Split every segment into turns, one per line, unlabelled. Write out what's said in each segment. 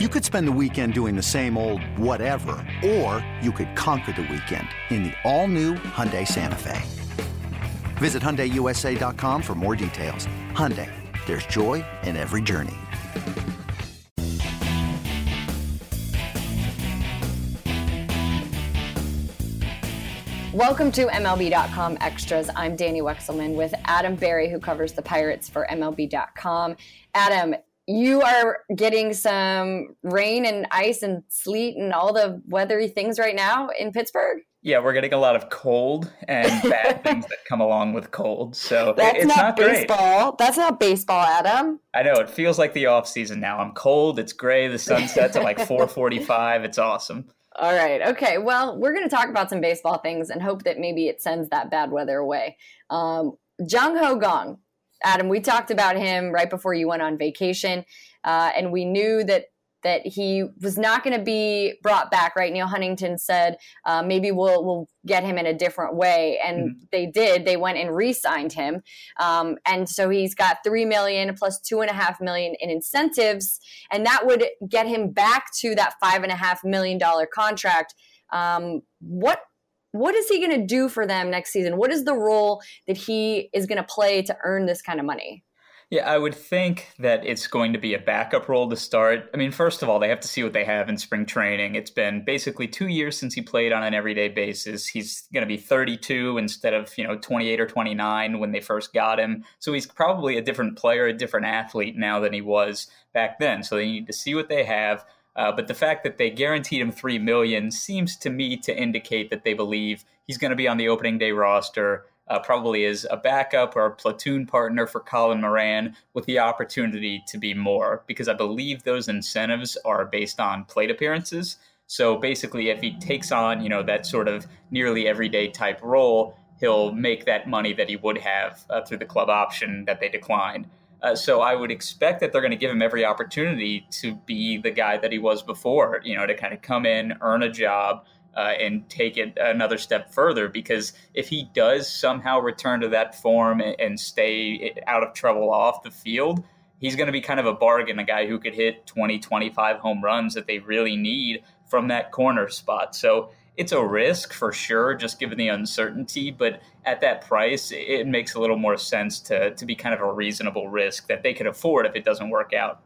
You could spend the weekend doing the same old whatever, or you could conquer the weekend in the all-new Hyundai Santa Fe. Visit HyundaiUSA.com for more details. Hyundai, there's joy in every journey.
Welcome to MLB.com Extras. I'm Danny Wexelman with Adam Berry, who covers the Pirates for MLB.com. Adam, you are getting some rain and ice and sleet and all the weathery things right now in Pittsburgh.
Yeah, we're getting a lot of cold and bad things that come along with cold. So
That's
it's
not,
not,
baseball.
great.
That's not baseball, Adam.
I know it feels like the off season now. I'm cold. It's gray. The sun sets at like 4:45. It's awesome.
All right. Okay. Well, we're going to talk about some baseball things and hope that maybe it sends that bad weather away. Um, Jung Ho Kang, Adam, we talked about him right before you went on vacation, uh, and we knew that that he was not going to be brought back. Right? Neil Huntington said uh, maybe we'll we'll get him in a different way, and mm-hmm. they did. They went and re-signed him, um, and so he's got three million plus two and a half million in incentives, and that would get him back to that five and a half million dollar contract. Um, what what is he going to do for them next season? What is the role that he is going to play to earn this kind of money?
Yeah, I would think that it's going to be a backup role to start. I mean, first of all, they have to see what they have in spring training. It's been basically two years since he played on an everyday basis. He's going to be 32 instead of, you know, 28 or 29 when they first got him. So he's probably a different player, a different athlete now than he was back then. So they need to see what they have. Uh, but the fact that they guaranteed him three million seems to me to indicate that they believe he's going to be on the opening day roster, uh, probably as a backup or a platoon partner for Colin Moran, with the opportunity to be more. Because I believe those incentives are based on plate appearances. So basically, if he takes on you know that sort of nearly everyday type role, he'll make that money that he would have uh, through the club option that they declined. Uh, so I would expect that they're going to give him every opportunity to be the guy that he was before, you know, to kind of come in, earn a job, uh, and take it another step further. Because if he does somehow return to that form and, and stay out of trouble off the field, he's going to be kind of a bargain, a guy who could hit 20, 25 home runs that they really need from that corner spot. So it's a risk for sure, just given the uncertainty. But at that price, it makes a little more sense to to be kind of a reasonable risk that they could afford if it doesn't work out.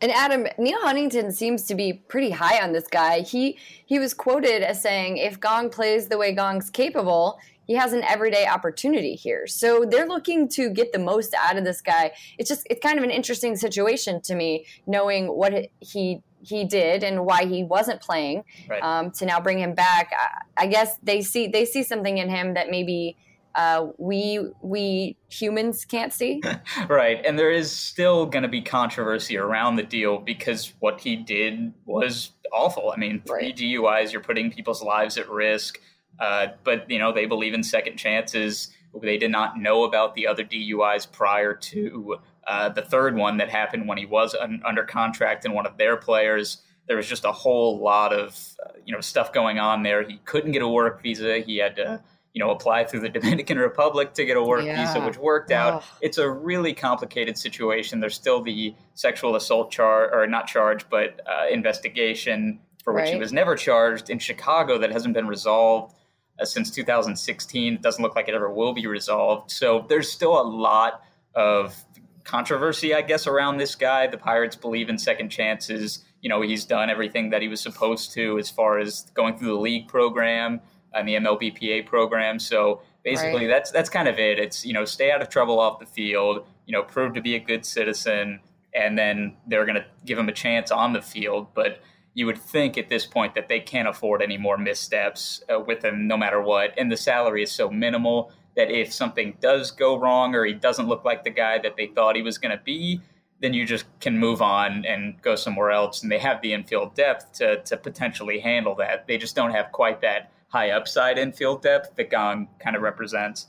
And Adam Neil Huntington seems to be pretty high on this guy. He he was quoted as saying, "If Kang plays the way Kang's capable." He has an everyday opportunity here. So they're looking to get the most out of this guy. It's just, it's kind of an interesting situation to me, knowing what he he did and why he wasn't playing right. um, to now bring him back. I, I, guess they see they see something in him that maybe uh, we we humans can't see.
right, and there is still going to be controversy around the deal because what he did was awful. I mean, three right. DUIs, you're putting people's lives at risk. Uh, but you know they believe in second chances. They did not know about the other DUIs prior to uh, the third one that happened when he was un- under contract and one of their players. There was just a whole lot of uh, you know stuff going on there. He couldn't get a work visa. He had to you know apply through the Dominican Republic to get a work yeah. visa, which worked out. It's a really complicated situation. There's still the sexual assault charge, or not charge, but uh, investigation for which right. he was never charged in Chicago that hasn't been resolved. Uh, since 2016, it doesn't look like it ever will be resolved. So there's still a lot of controversy, I guess, around this guy. The Pirates believe in second chances. You know, he's done everything that he was supposed to as far as going through the league program and the MLBPA program. So basically, right. that's that's kind of it. It's you know, stay out of trouble off the field. You know, prove to be a good citizen, and then they're going to give him a chance on the field. But you would think at this point that they can't afford any more missteps uh, with him, no matter what. And the salary is so minimal that if something does go wrong or he doesn't look like the guy that they thought he was going to be, then you just can move on and go somewhere else. And they have the infield depth to, to potentially handle that. They just don't have quite that high upside infield depth that Kang kind of represents.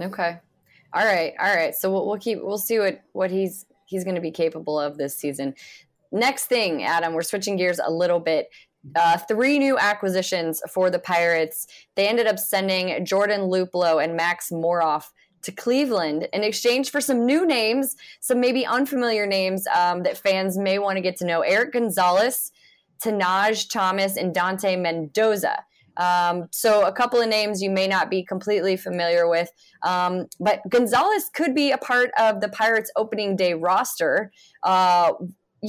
Okay. All right. All right. So we'll, we'll keep, we'll see what, what he's, he's going to be capable of this season. Next thing, Adam, we're switching gears a little bit uh, three new acquisitions for the Pirates. They ended up sending Jordan Luplow and Max Moroff to Cleveland in exchange for some new names, some maybe unfamiliar names um, that fans may want to get to know. Erik Gonzalez, Tahnaj Thomas, and Dante Mendoza. Um, so a couple of names you may not be completely familiar with, um, but Gonzalez could be a part of the Pirates opening day roster. Uh,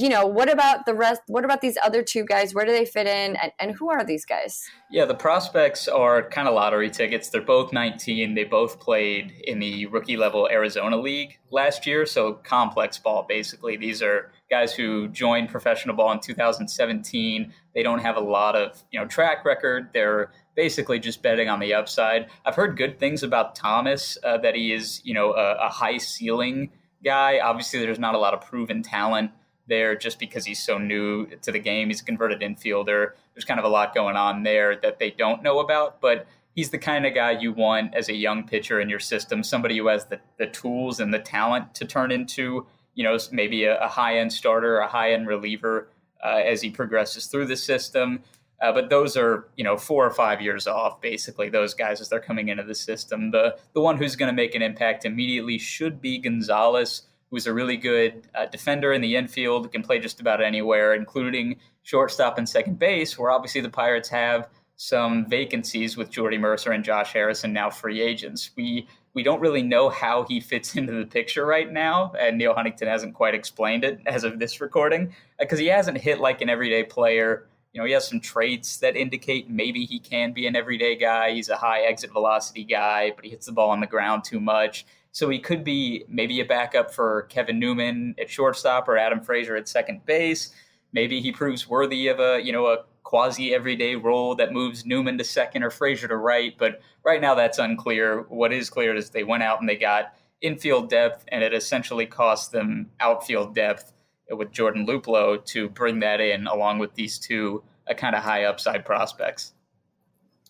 you know, what about the rest? What about these other two guys? Where do they fit in? And, and who are these guys?
Yeah, the prospects are kind of lottery tickets. They're both 19. They both played in the rookie level Arizona League last year. So complex ball, basically. These are guys who joined professional ball in 2017. They don't have a lot of, you know, track record. They're basically just betting on the upside. I've heard good things about Thomas, uh, that he is, you know, a, a high ceiling guy. Obviously, there's not a lot of proven talent there just because he's so new to the game. He's a converted infielder. There's kind of a lot going on there that they don't know about, but he's the kind of guy you want as a young pitcher in your system, somebody who has the, the tools and the talent to turn into, you know, maybe a, a high end starter, a high end reliever uh, as he progresses through the system. Uh, but those are, you know, four or five years off, basically, those guys as they're coming into the system. The the one who's going to make an impact immediately should be Gonzalez who's a really good uh, defender in the infield, can play just about anywhere, including shortstop and second base, where obviously the Pirates have some vacancies with Jordy Mercer and Josh Harrison now free agents. We we don't really know how he fits into the picture right now, and Neil Huntington hasn't quite explained it as of this recording because he hasn't hit like an everyday player. You know, he has some traits that indicate maybe he can be an everyday guy. He's a high exit velocity guy, but he hits the ball on the ground too much. So he could be maybe a backup for Kevin Newman at shortstop or Adam Frazier at second base. Maybe he proves worthy of a, you know, a quasi everyday role that moves Newman to second or Frazier to right. But right now that's unclear. What is clear is they went out and they got infield depth and it essentially cost them outfield depth with Jordan Luplow to bring that in along with these two uh, kind of high upside prospects.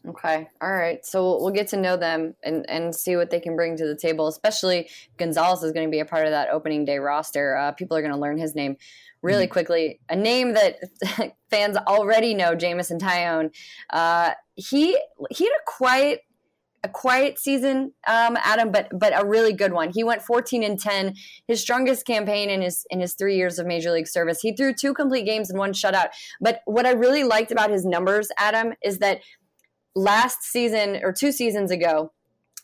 Okay. All right. So we'll get to know them and, and see what they can bring to the table, especially Gonzalez is going to be a part of that opening day roster. Uh, people are going to learn his name really mm-hmm. quickly. A name that fans already know, Jameson Taillon. Uh, he, he had a quiet a quiet season, um, Adam, but but a really good one. He went 14 and 10, his strongest campaign in his in his three years of major league service. He threw two complete games and one shutout. But what I really liked about his numbers, Adam, is that last season or two seasons ago,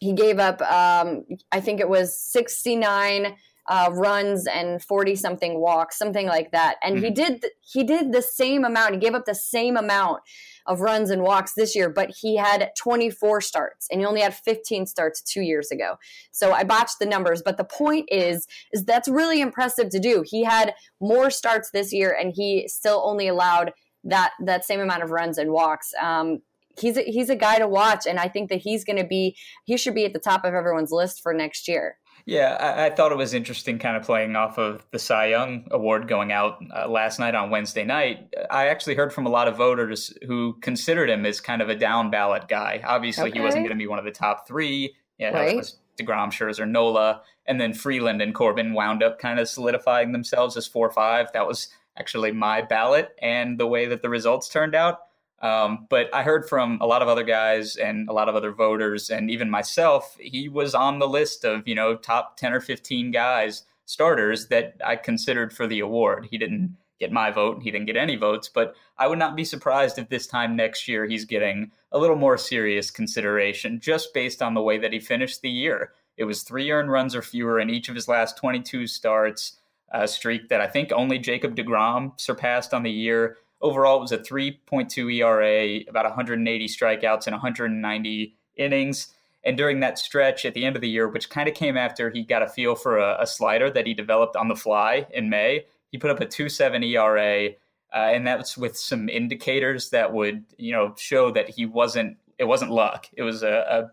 he gave up, um, I think it was 69 uh, runs and 40 something walks, something like that. And mm-hmm. he did, he did the same amount. He gave up the same amount of runs and walks this year, but he had 24 starts and he only had 15 starts two years ago. So I botched the numbers, but the point is, is that's really impressive to do. He had more starts this year and he still only allowed that, that same amount of runs and walks. Um, he's a, he's a guy to watch, and I think that he's going to be he should be at the top of everyone's list for next year.
Yeah, I, I, thought it was interesting, kind of playing off of the Cy Young Award going out uh, last night on Wednesday night. I actually heard from a lot of voters who considered him as kind of a down ballot guy. Obviously, okay. he wasn't going to be one of the top three. Yeah, right. was Degrom, Scherzer, Nola, and then Freeland and Corbin wound up kind of solidifying themselves as four or five. That was actually my ballot, and the way that the results turned out. Um, but I heard from a lot of other guys and a lot of other voters, and even myself, he was on the list of, you know, top 10 or 15 guys, starters that I considered for the award. He didn't get my vote, he didn't get any votes, but I would not be surprised if this time next year he's getting a little more serious consideration just based on the way that he finished the year. It was three earned runs or fewer in each of his last 22 starts, a streak that I think only Jacob DeGrom surpassed on the year. Overall, it was a 3.2 ERA, about 180 strikeouts and 190 innings. And during that stretch at the end of the year, which kind of came after he got a feel for a, a slider that he developed on the fly in May, he put up a 2.7 ERA, uh, and that's with some indicators that would you know show that he wasn't it wasn't luck. It was a, a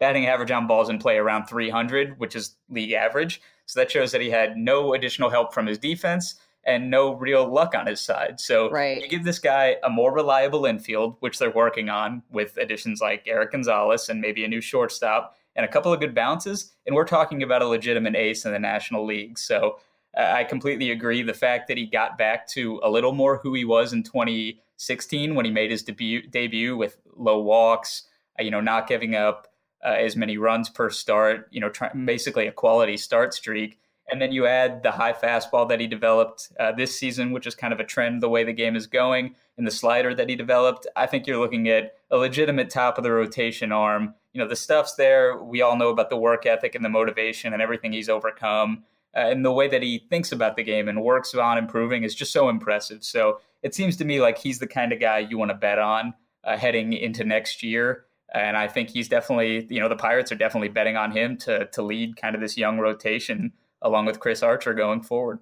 batting average on balls in play around 300, which is league average. So that shows that he had no additional help from his defense and no real luck on his side. So right. you give this guy a more reliable infield, which they're working on with additions like Erik Gonzalez and maybe a new shortstop and a couple of good bounces, and we're talking about a legitimate ace in the National League. So uh, I completely agree. The fact that he got back to a little more who he was in 2016 when he made his debut debut with low walks, uh, you know, not giving up uh, as many runs per start, you know, try, basically a quality start streak. And then you add the high fastball that he developed uh, this season, which is kind of a trend the way the game is going, and the slider that he developed. I think you're looking at a legitimate top of the rotation arm. You know, the stuff's there. We all know about the work ethic and the motivation and everything he's overcome. Uh, and the way that he thinks about the game and works on improving is just so impressive. So it seems to me like he's the kind of guy you want to bet on uh, heading into next year. And I think he's definitely, you know, the Pirates are definitely betting on him to to lead kind of this young rotation along with Chris Archer going forward.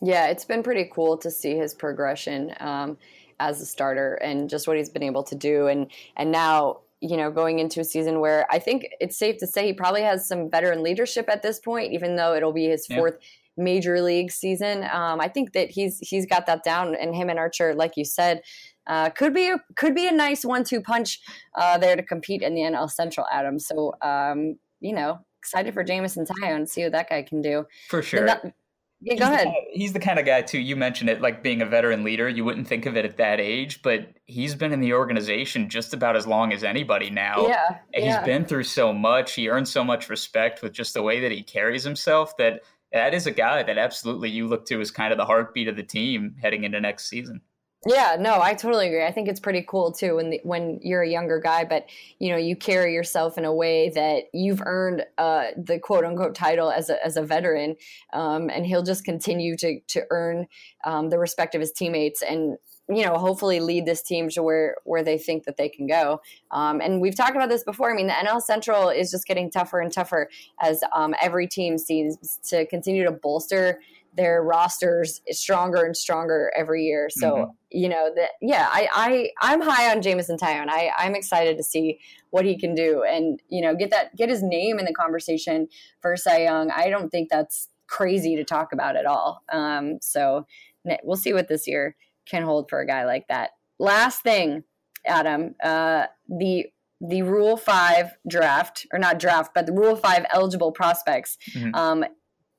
Yeah, it's been pretty cool to see his progression um, as a starter and just what he's been able to do. And and now, you know, going into a season where I think it's safe to say he probably has some veteran leadership at this point, even though it'll be his fourth. Yeah. Major league season. Um, I think that he's he's got that down, and him and Archer, like you said, uh, could be a, could be a nice one-two punch uh, there to compete in the NL Central, Adam. So um, you know, excited for Jameson and see what that guy can do.
For sure.
yeah, go
he's
ahead.
The, he's the kind of guy too. You mentioned it, like being a veteran leader. You wouldn't think of it at that age, but he's been in the organization just about as long as anybody now.
Yeah,
he's
yeah.
been through so much. He earned so much respect with just the way that he carries himself. That that is a guy that absolutely you look to as kind of the heartbeat of the team heading into next season.
Yeah, no, I totally agree. I think it's pretty cool too when the, when you're a younger guy, but you know you carry yourself in a way that you've earned uh, the quote unquote title as a as a veteran, um, and he'll just continue to to earn um, the respect of his teammates and you know hopefully lead this team to where where they think that they can go. Um, and we've talked about this before. I mean, the NL Central is just getting tougher and tougher as um, every team seems to continue to bolster their rosters stronger and stronger every year. So mm-hmm. you know that yeah, I, I I'm high on Jameson Taillon. I I'm excited to see what he can do and you know get that get his name in the conversation for Cy Young. I don't think that's crazy to talk about at all. Um, so we'll see what this year can hold for a guy like that. Last thing, Adam, uh, the the Rule Five draft, or not draft, but the Rule Five eligible prospects. Mm-hmm. Um,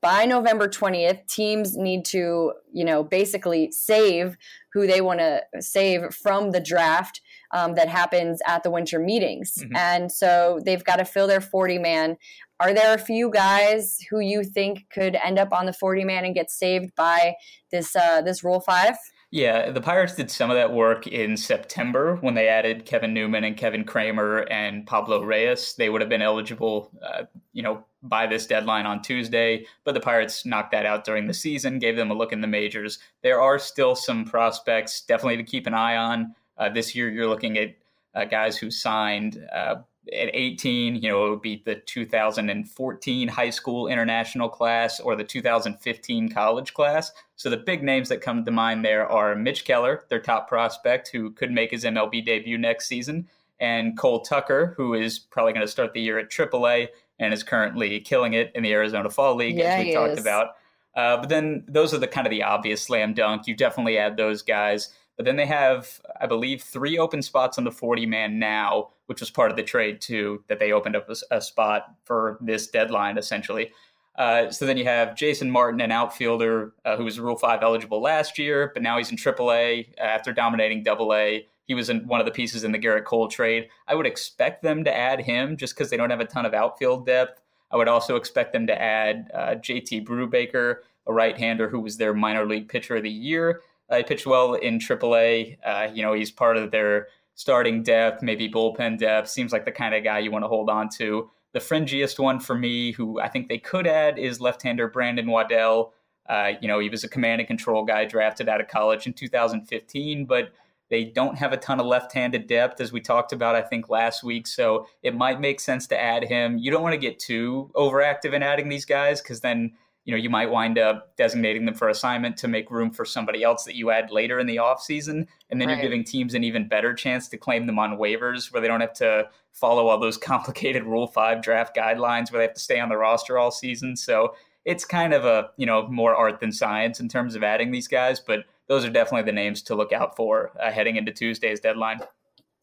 by November 20th, teams need to, you know, basically save who they want to save from the draft um, that happens at the winter meetings. Mm-hmm. And so they've got to fill their 40 man. Are there a few guys who you think could end up on the 40 man and get saved by this uh, this Rule 5?
Yeah, the Pirates did some of that work in September when they added Kevin Newman and Kevin Kramer and Pablo Reyes. They would have been eligible, uh, you know, by this deadline on Tuesday, but the Pirates knocked that out during the season, gave them a look in the majors. There are still some prospects definitely to keep an eye on. Uh, this year, you're looking at uh, guys who signed uh, at 18, you know, it would be the 2014 high school international class or the 2015 college class. So the big names that come to mind there are Mitch Keller, their top prospect, who could make his MLB debut next season, and Cole Tucker, who is probably going to start the year at AAA and is currently killing it in the Arizona Fall League,
yeah,
as we talked is. about. Uh, but then those are the kind of the obvious slam dunk. You definitely add those guys. But then they have, I believe, three open spots on the 40 man now, which was part of the trade too, that they opened up a, a spot for this deadline essentially. Uh, so then you have Jason Martin, an outfielder uh, who was Rule 5 eligible last year, but now he's in AAA after dominating AA. He was in one of the pieces in the Gerrit Cole trade. I would expect them to add him just because they don't have a ton of outfield depth. I would also expect them to add uh, JT Brubaker, a right hander who was their minor league pitcher of the year. Uh, he pitched well in AAA. Uh, you know, he's part of their starting depth, maybe bullpen depth. Seems like the kind of guy you want to hold on to. The fringiest one for me, who I think they could add, is left-hander Brandon Waddell. Uh, you know, he was a command and control guy drafted out of college in 2015, but they don't have a ton of left-handed depth, as we talked about, I think, last week. So it might make sense to add him. You don't want to get too overactive in adding these guys because then you know you might wind up designating them for assignment to make room for somebody else that you add later in the offseason and then right. you're giving teams an even better chance to claim them on waivers where they don't have to follow all those complicated rule 5 draft guidelines where they have to stay on the roster all season so it's kind of a you know more art than science in terms of adding these guys but those are definitely the names to look out for uh, heading into tuesday's deadline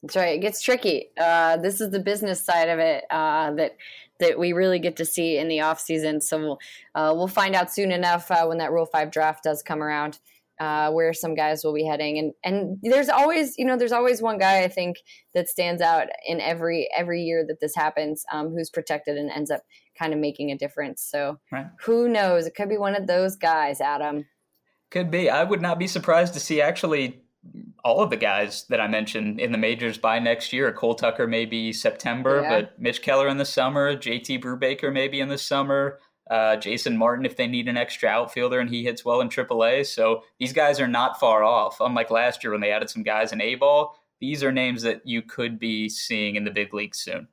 that's right. It gets tricky. Uh, this is the business side of it uh, that that we really get to see in the off season. So we'll uh, we'll find out soon enough uh, when that Rule Five draft does come around. uh, where some guys will be heading. And and there's always you know there's always one guy I think that stands out in every every year that this happens, um, who's protected and ends up kind of making a difference. So right. who knows? It could be one of those guys, Adam.
Could be. I would not be surprised to see actually all of the guys that I mentioned in the majors by next year. Cole Tucker maybe September, yeah. but Mitch Keller in the summer, JT Brubaker maybe in the summer, uh, Jason Martin if they need an extra outfielder and he hits well in AAA. So these guys are not far off. Unlike last year when they added some guys in A ball, these are names that you could be seeing in the big leagues soon.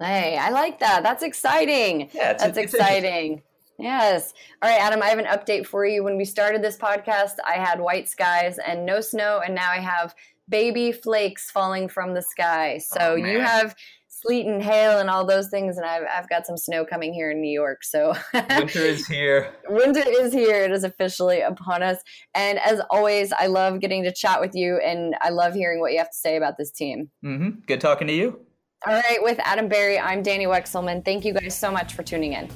Hey, I like that. That's exciting. Yeah, it's, that's it's exciting. Yes. All right, Adam, I have an update for you. When we started this podcast, I had white skies and no snow, and now I have baby flakes falling from the sky. So oh, you have sleet and hail and all those things, and I've, I've got some snow coming here in New York. So
winter is here.
Winter is here. It is officially upon us. And as always, I love getting to chat with you, and I love hearing what you have to say about this team.
Mm-hmm. Good talking to you.
All right, with Adam Berry, I'm Danny Wexelman. Thank you guys so much for tuning in.